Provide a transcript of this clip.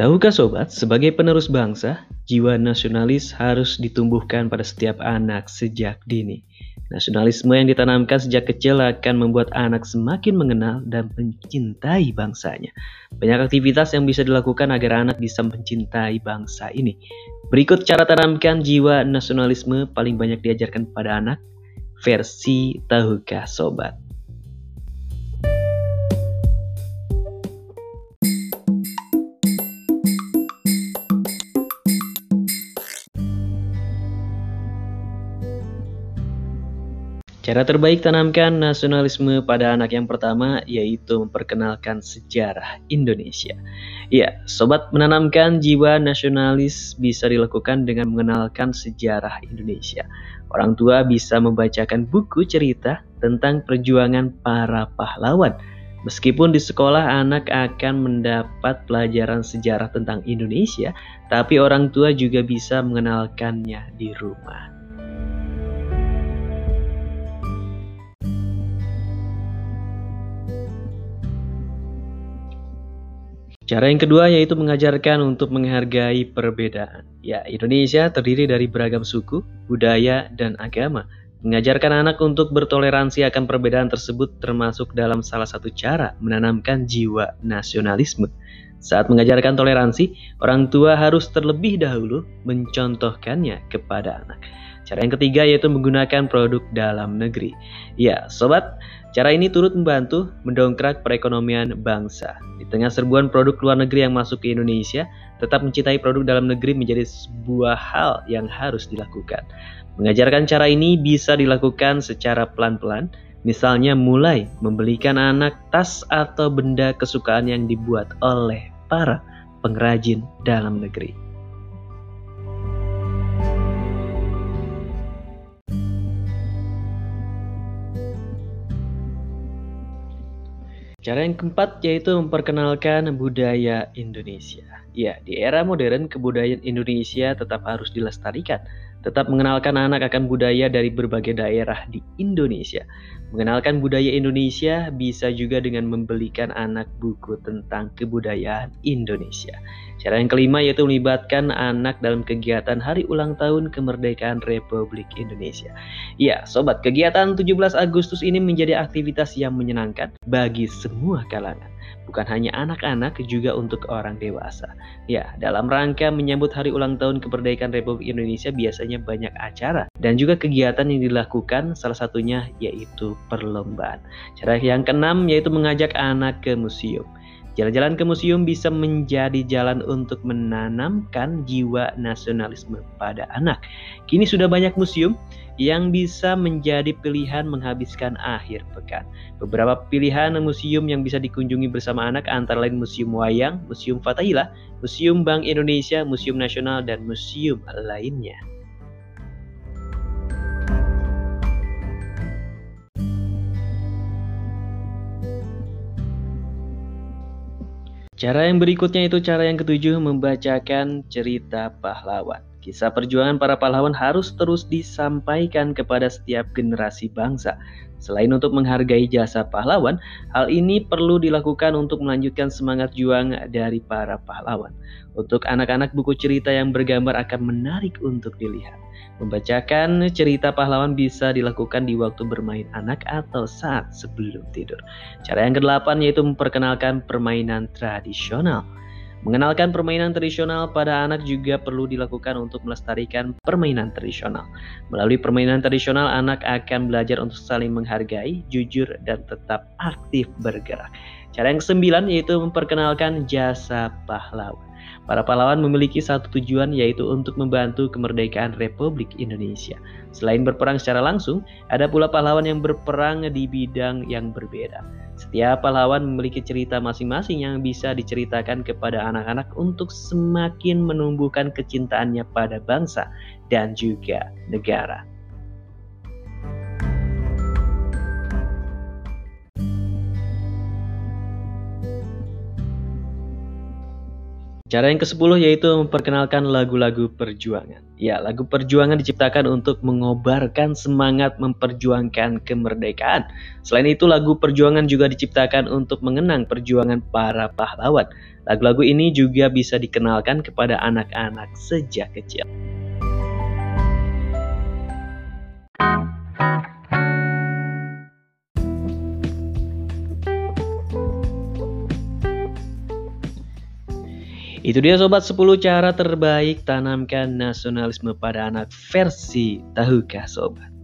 Tahukah sobat, sebagai penerus bangsa, jiwa nasionalis harus ditumbuhkan pada setiap anak sejak dini. Nasionalisme yang ditanamkan sejak kecil akan membuat anak semakin mengenal dan mencintai bangsanya. Banyak aktivitas yang bisa dilakukan agar anak bisa mencintai bangsa ini. Berikut cara tanamkan jiwa nasionalisme paling banyak diajarkan pada anak, versi Tahukah Sobat. Cara terbaik tanamkan nasionalisme pada anak yang pertama yaitu memperkenalkan sejarah Indonesia. Ya, sobat menanamkan jiwa nasionalis bisa dilakukan dengan mengenalkan sejarah Indonesia. Orang tua bisa membacakan buku cerita tentang perjuangan para pahlawan. Meskipun di sekolah anak akan mendapat pelajaran sejarah tentang Indonesia, tapi orang tua juga bisa mengenalkannya di rumah. Cara yang kedua yaitu mengajarkan untuk menghargai perbedaan. Ya, Indonesia terdiri dari beragam suku, budaya, dan agama. Mengajarkan anak untuk bertoleransi akan perbedaan tersebut termasuk dalam salah satu cara menanamkan jiwa nasionalisme. Saat mengajarkan toleransi, orang tua harus terlebih dahulu mencontohkannya kepada anak. Cara yang ketiga yaitu menggunakan produk dalam negeri. Ya, sobat, Cara ini turut membantu mendongkrak perekonomian bangsa. Di tengah serbuan produk luar negeri yang masuk ke Indonesia, tetap mencintai produk dalam negeri menjadi sebuah hal yang harus dilakukan. Mengajarkan cara ini bisa dilakukan secara pelan-pelan, misalnya mulai membelikan anak tas atau benda kesukaan yang dibuat oleh para pengrajin dalam negeri. Cara yang keempat yaitu memperkenalkan budaya Indonesia. Ya, di era modern kebudayaan Indonesia tetap harus dilestarikan. Tetap mengenalkan anak akan budaya dari berbagai daerah di Indonesia. Mengenalkan budaya Indonesia bisa juga dengan membelikan anak buku tentang kebudayaan Indonesia. Cara yang kelima yaitu melibatkan anak dalam kegiatan hari ulang tahun kemerdekaan Republik Indonesia. Ya, sobat, kegiatan 17 Agustus ini menjadi aktivitas yang menyenangkan bagi semua kalangan. Bukan hanya anak-anak, juga untuk orang dewasa. Ya, dalam rangka menyambut hari ulang tahun kemerdekaan Republik Indonesia biasanya banyak acara dan juga kegiatan yang dilakukan salah satunya yaitu perlombaan. Cara yang keenam yaitu mengajak anak ke museum. Jalan-jalan ke museum bisa menjadi jalan untuk menanamkan jiwa nasionalisme pada anak. Kini sudah banyak museum yang bisa menjadi pilihan menghabiskan akhir pekan. Beberapa pilihan museum yang bisa dikunjungi bersama anak antara lain Museum Wayang, Museum Fatahila, Museum Bank Indonesia, Museum Nasional, dan museum lainnya. Cara yang berikutnya itu cara yang ketujuh membacakan cerita pahlawan. Kisah perjuangan para pahlawan harus terus disampaikan kepada setiap generasi bangsa. Selain untuk menghargai jasa pahlawan, hal ini perlu dilakukan untuk melanjutkan semangat juang dari para pahlawan. Untuk anak-anak, buku cerita yang bergambar akan menarik untuk dilihat. Membacakan cerita pahlawan bisa dilakukan di waktu bermain anak atau saat sebelum tidur. Cara yang kedelapan yaitu memperkenalkan permainan tradisional. Mengenalkan permainan tradisional pada anak juga perlu dilakukan untuk melestarikan permainan tradisional. Melalui permainan tradisional, anak akan belajar untuk saling menghargai, jujur, dan tetap aktif bergerak. Cara yang kesembilan yaitu memperkenalkan jasa pahlawan. Para pahlawan memiliki satu tujuan yaitu untuk membantu kemerdekaan Republik Indonesia. Selain berperang secara langsung, ada pula pahlawan yang berperang di bidang yang berbeda. Setiap pahlawan memiliki cerita masing-masing yang bisa diceritakan kepada anak-anak untuk semakin menumbuhkan kecintaannya pada bangsa dan juga negara. Cara yang ke-10 yaitu memperkenalkan lagu-lagu perjuangan. Ya, lagu perjuangan diciptakan untuk mengobarkan semangat memperjuangkan kemerdekaan. Selain itu, lagu perjuangan juga diciptakan untuk mengenang perjuangan para pahlawan. Lagu-lagu ini juga bisa dikenalkan kepada anak-anak sejak kecil. Itu dia sobat 10 cara terbaik tanamkan nasionalisme pada anak versi Tahukah Sobat.